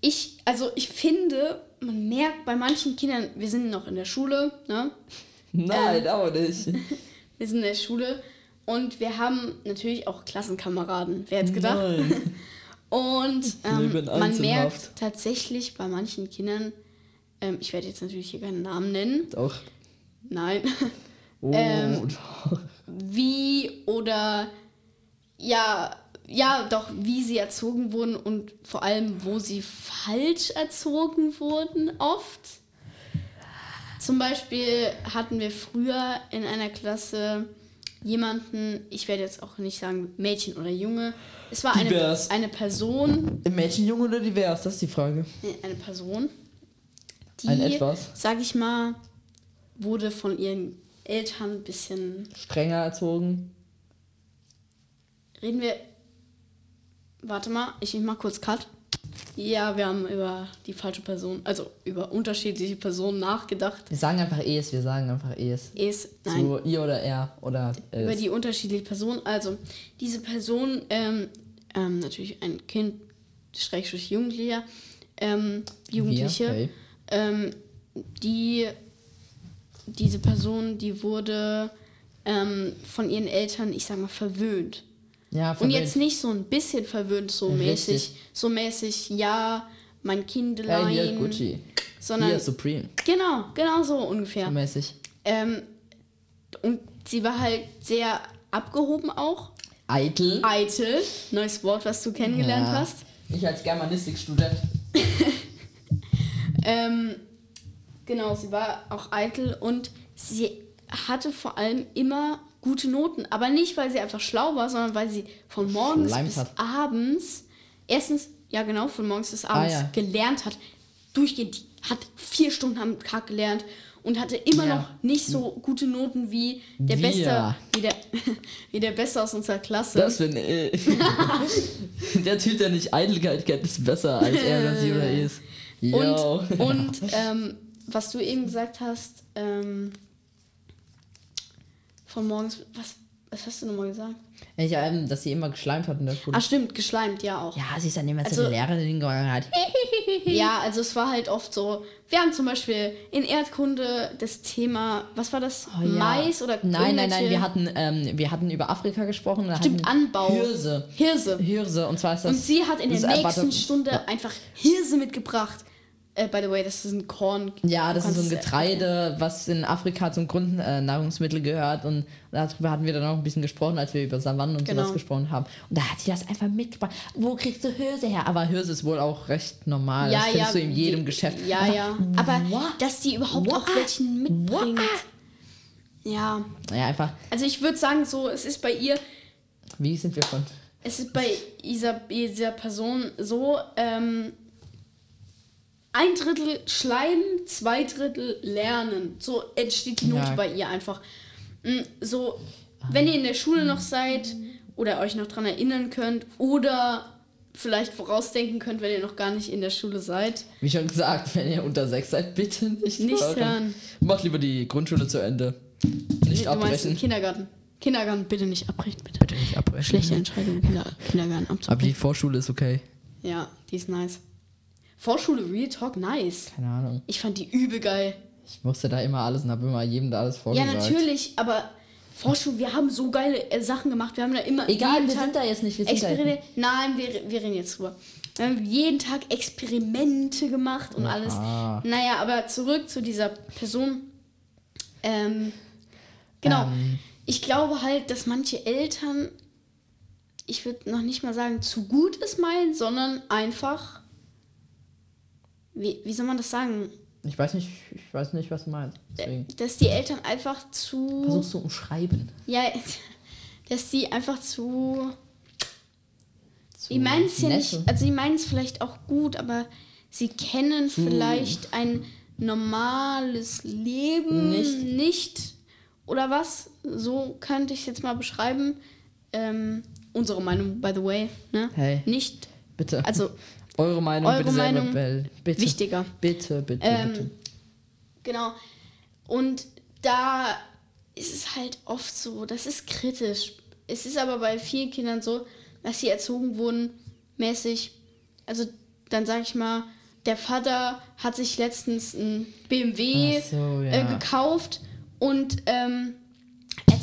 ich, also ich finde, man merkt bei manchen Kindern, wir sind noch in der Schule, ne? Nein, aber nicht. Wir sind in der Schule und wir haben natürlich auch Klassenkameraden. Wer hätte gedacht? Nein. Und ähm, man merkt tatsächlich bei manchen Kindern, ähm, ich werde jetzt natürlich hier keinen Namen nennen, Doch. nein, Oh, Ähm, wie oder ja, ja, doch, wie sie erzogen wurden und vor allem, wo sie falsch erzogen wurden, oft. Zum Beispiel hatten wir früher in einer Klasse jemanden, ich werde jetzt auch nicht sagen Mädchen oder Junge, es war eine, eine Person, Im Mädchen, Junge oder divers? Das ist die Frage. eine Person, die, Ein etwas? sag ich mal, wurde von ihren Eltern ein bisschen Strenger erzogen. Reden wir. Warte mal, ich mach kurz Cut. Ja, wir haben über die falsche Person, also über unterschiedliche Personen nachgedacht. Wir sagen einfach es, wir sagen einfach es. Es, nein, Zu ihr oder er oder über es. die unterschiedlichen Personen. Also, diese Person, ähm, ähm, natürlich ein Kind, Schrägstrich Jugendlicher, ähm, Jugendliche, Wir, okay. ähm, die, diese Person, die wurde ähm, von ihren Eltern, ich sag mal, verwöhnt. Ja, Und verwöhnt. jetzt nicht so ein bisschen verwöhnt, so Richtig. mäßig, so mäßig, ja, mein Hey, Kindlein, hier Gucci. sondern Hier Supreme. genau, genau so ungefähr. Mäßig. Ähm, und sie war halt sehr abgehoben auch, Eitel. eitel, neues Wort, was du kennengelernt Ja. hast. Ich als Germanistikstudent. Ähm, genau, sie war auch eitel und sie hatte vor allem immer gute Noten. Aber nicht, weil sie einfach schlau war, sondern weil sie von morgens Schleimt bis hat. abends, erstens, ja genau, von morgens bis abends Ah, ja. gelernt hat. Durchgehend, hat vier Stunden am Tag gelernt und hatte immer Ja. noch nicht so gute Noten wie der Wir. Beste, wie der, wie der Beste aus unserer Klasse. Das bin ich. der Typ, der nicht Eitelkeit kennt, ist besser als er oder sie oder ist. Yo. Und, und ähm, was du eben gesagt hast, ähm, von morgens, was, was hast du nochmal gesagt? ich, ähm, dass sie immer geschleimt hat in der Schule. Ah, stimmt, geschleimt, ja auch. ja, sie ist dann immer Also- zur Lehrerin gegangen hat. Ja, also es war halt oft so, wir haben zum Beispiel in Erdkunde das Thema, was war das? Oh, ja. Mais oder Nein, nein, nein, wir hatten, ähm, wir hatten über Afrika gesprochen. da Stimmt, Anbau. Hirse. Hirse. Hirse, und zwar ist das. Und sie hat in der nächsten warte. Stunde einfach Hirse mitgebracht. Äh, by the way, das ist ein Korn. Ja, das ist so ein Getreide, was in Afrika zum Grundnahrungsmittel gehört. Und darüber hatten wir dann auch ein bisschen gesprochen, als wir über Savannen und Genau. sowas gesprochen haben. Und da hat sie das einfach mitgebracht. Wo kriegst du Hirse her? Aber Hirse ist wohl auch recht normal. das findest du in jedem die- Geschäft. Ja, Aber ja. Aber what? dass die überhaupt auch What? welchen mitbringt. Ja, Ja, einfach, also ich würde sagen, so, es ist bei ihr, wie sind wir von. es ist bei dieser, dieser Person so, ähm, ein Drittel Schleim, zwei Drittel Lernen. So entsteht die Note Ja. bei ihr einfach. Mm, So, wenn ihr in der Schule noch seid oder euch noch dran erinnern könnt oder vielleicht vorausdenken könnt, wenn ihr noch gar nicht in der Schule seid. Wie schon gesagt, wenn ihr unter sechs seid, bitte nicht, Nicht hören. hören. Macht lieber die Grundschule zu Ende. Nicht du meinst abbrechen. im Kindergarten. Kindergarten bitte nicht abbrechen, bitte. Bitte nicht abbrechen. Schlechte Entscheidung, Kinder, Kindergarten Aber abzubrechen. die Vorschule ist okay. Ja, die ist nice. Vorschule Real Talk nice. Keine Ahnung. Ich fand die übel geil. Ich musste da immer alles und habe immer jedem da alles Ja, vorgesagt. natürlich, aber Vorschule, wir haben so geile äh, Sachen gemacht. Wir haben da immer Egal, wir Tag sind da jetzt nicht. Wir sind da jetzt. Nein, wir, wir reden jetzt drüber. Wir haben jeden Tag Experimente gemacht und alles. Aha. Naja, aber zurück zu dieser Person. Ähm, genau. Ähm. Ich glaube halt, dass manche Eltern ich würde noch nicht mal sagen, zu gut ist meinen, sondern einfach, wie, wie soll man das sagen? Ich weiß nicht, ich weiß nicht, was du meinst. Deswegen. Dass die Eltern einfach zu. Versuchst du umschreiben. Ja, dass die einfach zu. Zu Die meinen es ja nicht, also die meinen es vielleicht auch gut, aber sie kennen vielleicht ein normales Leben Nicht. nicht. Oder was? So könnte ich es jetzt mal beschreiben. Ähm, unsere Meinung, by the way. Ne? Hey. Nicht, Bitte. also eure Meinung eure bitte Meinung bitte. wichtiger. Bitte, bitte, Ähm, bitte. Genau. Und da ist es halt oft so, das ist kritisch. Es ist aber bei vielen Kindern so, dass sie erzogen wurden, mäßig. Also dann sag ich mal, der Vater hat sich letztens ein BMW so, äh, ja. gekauft und ähm,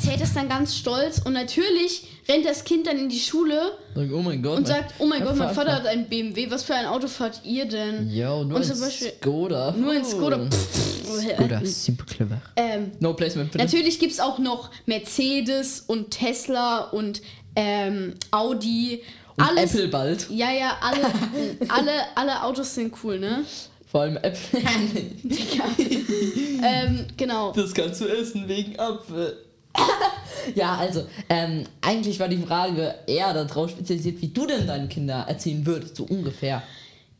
erzählt es dann ganz stolz. Und natürlich rennt das Kind dann in die Schule Sag, oh Gott. und sagt, oh mein Gott, mein Vater hat ein BMW, was für ein Auto fahrt ihr denn? Yo, nur Und ein Beispiel- Skoda. Nur ein Skoda. Oh. Skoda, super clever. Ähm, No placement, bitte. Natürlich gibt es auch noch Mercedes und Tesla und ähm, Audi. Und Alles, Apple bald. Ja, ja, alle, alle, alle Autos sind cool, ne? Vor allem Apple. Ähm, genau. das kannst du essen wegen Apfel. Ja, also, ähm, eigentlich war die Frage eher darauf spezialisiert, wie du denn deine Kinder erziehen würdest, so ungefähr.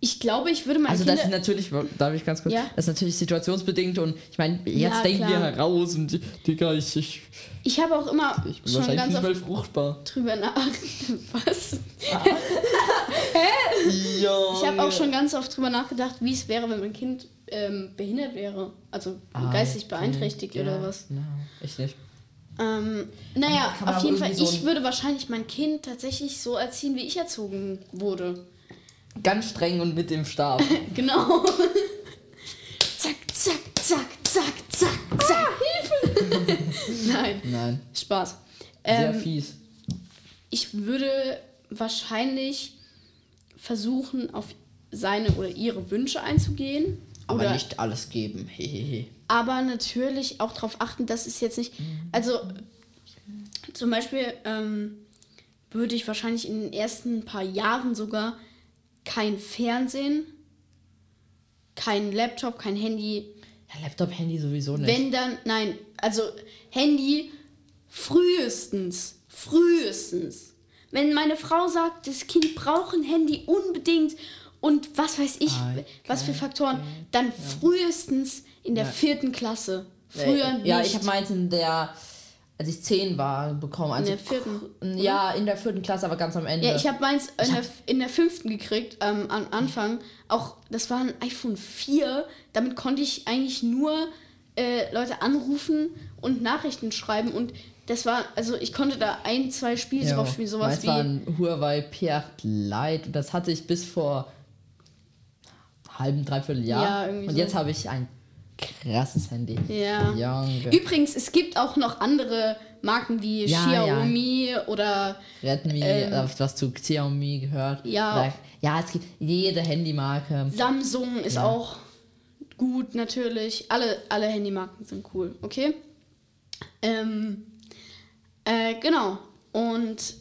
Ich glaube, ich würde meine Also das ist natürlich, darf ich ganz kurz, Ja. das ist natürlich situationsbedingt und ich meine, jetzt Ja, denken wir klar. heraus und Digga, ich, ich, Ich habe auch immer ich bin schon wahrscheinlich ganz nicht mal oft fruchtbar. drüber nach... Was? Ja, Ich habe auch schon ganz oft drüber nachgedacht, wie es wäre, wenn mein Kind ähm, behindert wäre. Also Ah, geistig beeinträchtigt ja, oder was. No, ich nicht. Ähm, naja, auf jeden Fall, so ich würde wahrscheinlich mein Kind tatsächlich so erziehen, wie ich erzogen wurde. Ganz streng und mit dem Stab. Genau. zack, zack, zack, zack, zack, zack. Hilfe! Nein, Nein, Spaß. sehr Ähm, fies. ich würde wahrscheinlich versuchen, auf seine oder ihre Wünsche einzugehen. Aber oder nicht alles geben. Hehehe. aber natürlich auch darauf achten, dass es jetzt nicht. Also zum Beispiel ähm, würde ich wahrscheinlich in den ersten paar Jahren sogar kein Fernsehen, kein Laptop, kein Handy. Ja, Laptop, Handy sowieso nicht. Wenn dann, nein, also Handy frühestens, frühestens. Wenn meine Frau sagt, das Kind braucht ein Handy unbedingt und was weiß ich, Ah, was für Faktoren, dann frühestens in der vierten Klasse. Früher nicht. Ja, ich habe meins in der, als ich zehn war, bekommen. Also, der vierten, Ja, in der vierten Klasse, aber ganz am Ende. Ja, ich habe meins in der, in der fünften gekriegt, ähm, am Anfang. Auch, das war ein iPhone 4. Damit konnte ich eigentlich nur äh, Leute anrufen und Nachrichten schreiben. Und das war, also ich konnte da ein, zwei Spiele Ja, drauf spielen, sowas meins war wie. ein Huawei P8 Lite und das hatte ich bis vor halben, dreiviertel Jahr. Ja, irgendwie und so. jetzt habe ich ein krasses Handy. Ja. Junge. Übrigens, es gibt auch noch andere Marken wie Ja, ja. Xiaomi oder Redmi, Ähm, äh, was zu Xiaomi gehört. Ja. Ja, es gibt jede Handymarke. Samsung ist Ja. auch gut, natürlich. Alle, alle Handymarken sind cool, okay? Ähm, äh, genau. Und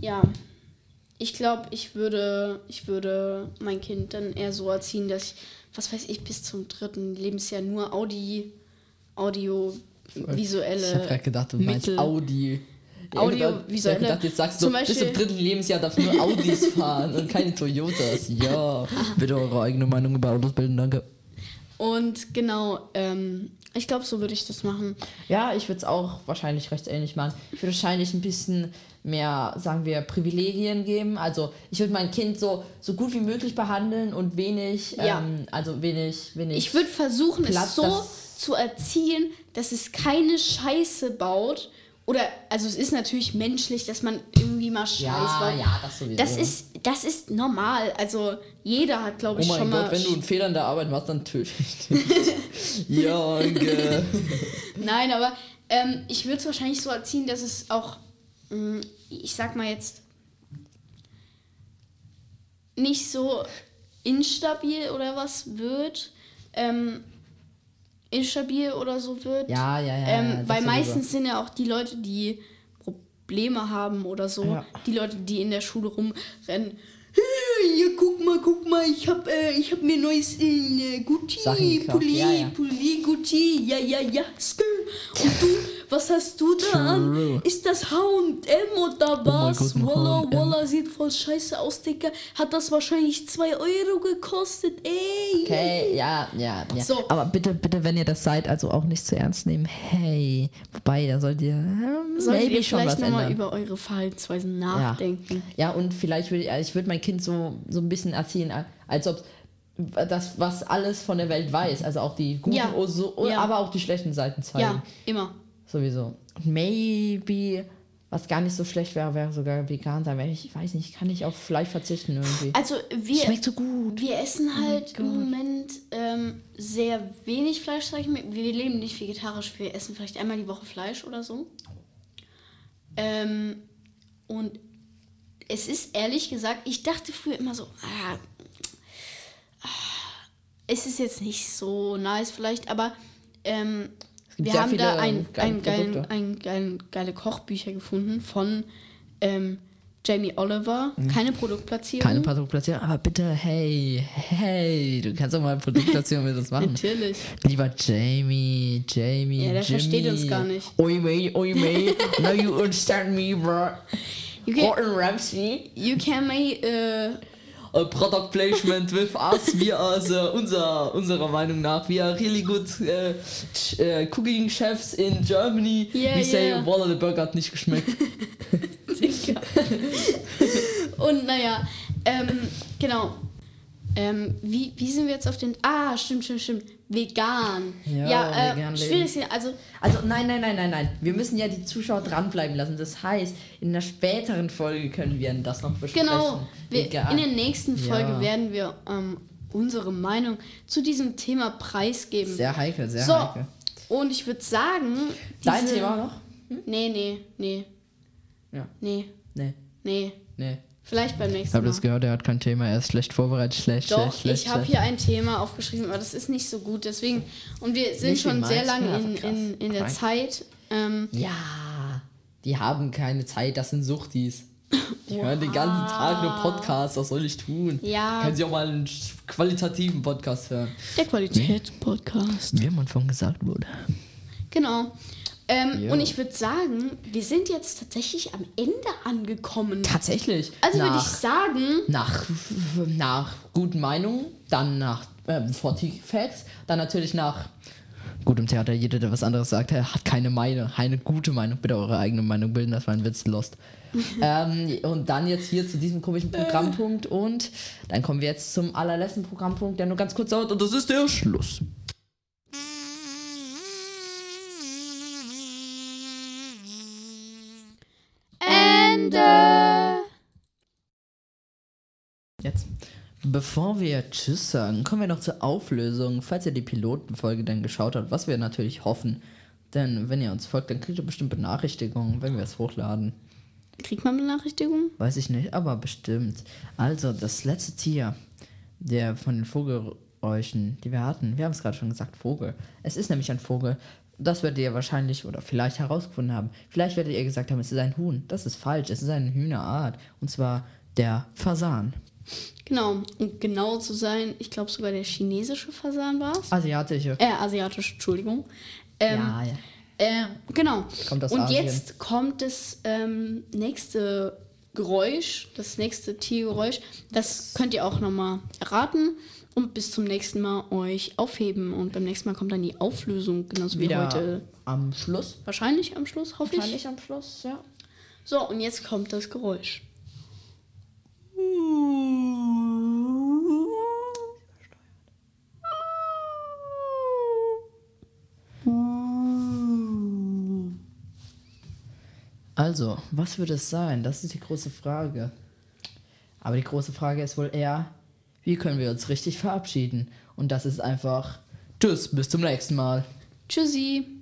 ja, ich glaube, ich würde, ich würde mein Kind dann eher so erziehen, dass ich, was weiß ich, bis zum dritten Lebensjahr nur Audi, Audio, visuelle. Ich habe gerade gedacht, du meinst Mittel- Audi. Audiovisuelle- Ich gedacht, jetzt sagst du, Zum bis zum dritten Lebensjahr darfst du nur Audis fahren und keine Toyotas. Ja, bitte eure eigene Meinung über Autos bilden, danke. Und genau, ähm, ich glaube, so würde ich das machen. Ja, ich würde es auch wahrscheinlich recht ähnlich machen. Ich würde wahrscheinlich ein bisschen mehr, sagen wir, Privilegien geben. Also ich würde mein Kind so, so gut wie möglich behandeln und wenig, Ja. ähm, also wenig, wenig. Ich würde versuchen, Platz, es so zu erziehen, dass es keine Scheiße baut. Oder, also es ist natürlich menschlich, dass man irgendwie mal Scheiß ja, baut. ja, das sowieso. Das ist, das ist normal. Also jeder hat, glaube Oh ich, mein schon Gott, mal. wenn du einen Fehler in der Arbeit machst, dann töte ich dich. Junge. Nein, aber ähm, ich würde es wahrscheinlich so erziehen, dass es auch, mh, ich sag mal jetzt, nicht so instabil oder was wird. Ähm, instabil oder so wird. Ja, ja, ja. Ähm, weil meistens sind ja auch die Leute, die Pro Probleme haben oder so. Ja. Die Leute, die in der Schule rumrennen. Hier, guck mal, guck mal, ich hab, äh, ich hab mir neues äh, Gucci, Pulli, ja, ja. Pulli, Gucci, ja, ja, ja. Und du, was hast du da an? Ist das H&M oder was? Gott, ein Walla. Walla, sieht voll scheiße aus, Digga. Hat das wahrscheinlich 2 Euro gekostet, ey. Okay, ja, ja, ja. So. Aber bitte, bitte, wenn ihr das seid, also auch nicht zu ernst nehmen. Hey, wobei, da sollt ihr ähm, Solltet maybe ihr schon vielleicht was nochmal über eure Verhaltensweisen nachdenken. Ja, und vielleicht würde ich, also ich würde mein Kind so, so ein bisschen erziehen, als ob das, was alles von der Welt weiß, also auch die guten, Ja. oh, so, oh, Ja. aber auch die schlechten Seiten zeigen. Ja, immer. Sowieso. Und maybe, was gar nicht so schlecht wäre, wäre sogar vegan sein, weil ich weiß nicht, kann ich auf Fleisch verzichten irgendwie. Also wir, Schmeckt so gut. wir essen Oh halt im Moment ähm, sehr wenig Fleisch, sag ich mal. Wir leben nicht vegetarisch, wir essen vielleicht einmal die Woche Fleisch oder so. Ähm, und es ist ehrlich gesagt, ich dachte früher immer so, ah, ah, es ist jetzt nicht so nice vielleicht, aber ähm, wir haben da ein, geile ein, geilen, Produkte. ein geilen, geile Kochbücher gefunden von ähm, Jamie Oliver. Keine Produktplatzierung. Mhm. Keine Produktplatzierung, aber bitte, hey, hey, du kannst doch mal Produktplatzierung mit uns machen. Natürlich. Lieber Jamie, Jamie, Ja, der Jimmy. versteht uns gar nicht. Oi, mate, oi, mate. Now you understand me, bro. You can, Gordon Ramsay. you can make, äh, Product placement with us. Wir also unser, unserer Meinung nach, we are really good uh, uh, cooking chefs in Germany. Yeah, we say, yeah. Walla, der Burger hat nicht geschmeckt. Und naja, ähm, genau. Ähm, wie, wie sind wir jetzt auf den. Ah, stimmt, stimmt, stimmt. Vegan. Ja, Ja, äh, vegan leben. schwierig. ist- Also, Also nein, nein, nein, nein, nein. Wir müssen ja die Zuschauer dranbleiben lassen. Das heißt, in einer späteren Folge können wir das noch besprechen. genau. Wir, in der nächsten Folge Ja. werden wir ähm, unsere Meinung zu diesem Thema preisgeben. Sehr heikel, sehr so, heikel. und ich würde sagen. Dein Thema noch? Nee, nee, nee. Ja. Nee, Nee, nee. nee. Vielleicht beim Ich nächsten habe Mal. das gehört, er hat kein Thema, er ist schlecht vorbereitet, schlecht, Doch, schlecht, schlecht. ich habe hier ein Thema aufgeschrieben, aber das ist nicht so gut. Deswegen, und wir sind Nicht schon sehr lange in, in, in der. Zeit. Ähm, Ja, die haben keine Zeit, das sind Suchtis. Die hören den ganzen Tag nur Podcasts, was soll ich tun? Ja. Können sie auch mal einen qualitativen Podcast hören. der Qualitätspodcast. Wie am Anfang gesagt wurde. Genau. Ähm, und ich würde sagen, wir sind jetzt tatsächlich am Ende angekommen. Tatsächlich. Also würde ich sagen, nach, nach guten Meinungen, dann nach ähm, 40 Facts, dann natürlich nach gutem Theater. Jeder, der was anderes sagt, hat keine Meinung, eine gute Meinung. Bitte eure eigene Meinung bilden, das war ein Witz, lost. ähm, und dann jetzt hier zu diesem komischen Programmpunkt und dann kommen wir jetzt zum allerletzten Programmpunkt, der nur ganz kurz dauert und das ist der Schluss. Ende. Jetzt. Bevor wir Tschüss sagen, kommen wir noch zur Auflösung. Falls ihr die Pilotenfolge dann geschaut habt, was wir natürlich hoffen. Denn wenn ihr uns folgt, dann kriegt ihr bestimmt Benachrichtigungen, wenn wir es hochladen. Kriegt man Benachrichtigungen? Weiß ich nicht, aber bestimmt. Also, das letzte Tier, der von den Vogelgeräuschen, die wir hatten, wir haben es gerade schon gesagt, Vogel. Es ist nämlich ein Vogel. Das werdet ihr wahrscheinlich oder vielleicht herausgefunden haben. Vielleicht werdet ihr gesagt haben, es ist ein Huhn. Das ist falsch, es ist eine Hühnerart. Und zwar der Fasan. Genau. Und genau zu sein, ich glaube sogar der chinesische Fasan war es. Asiatische. Äh, asiatisch, Entschuldigung. Ähm, ja, ja. Äh, genau. Kommt aus Und Asien. jetzt kommt das ähm, nächste Geräusch, das nächste Tiergeräusch. Das könnt ihr auch nochmal erraten und bis zum nächsten Mal euch aufheben. Und beim nächsten Mal kommt dann die Auflösung, genauso wie Wieder heute. am Schluss. Wahrscheinlich am Schluss, hoffe ich. am Schluss, ja. So, und jetzt kommt das Geräusch. Also, was wird es sein? Das ist die große Frage. Aber die große Frage ist wohl eher, wie können wir uns richtig verabschieden? Und das ist einfach, tschüss, bis zum nächsten Mal. Tschüssi.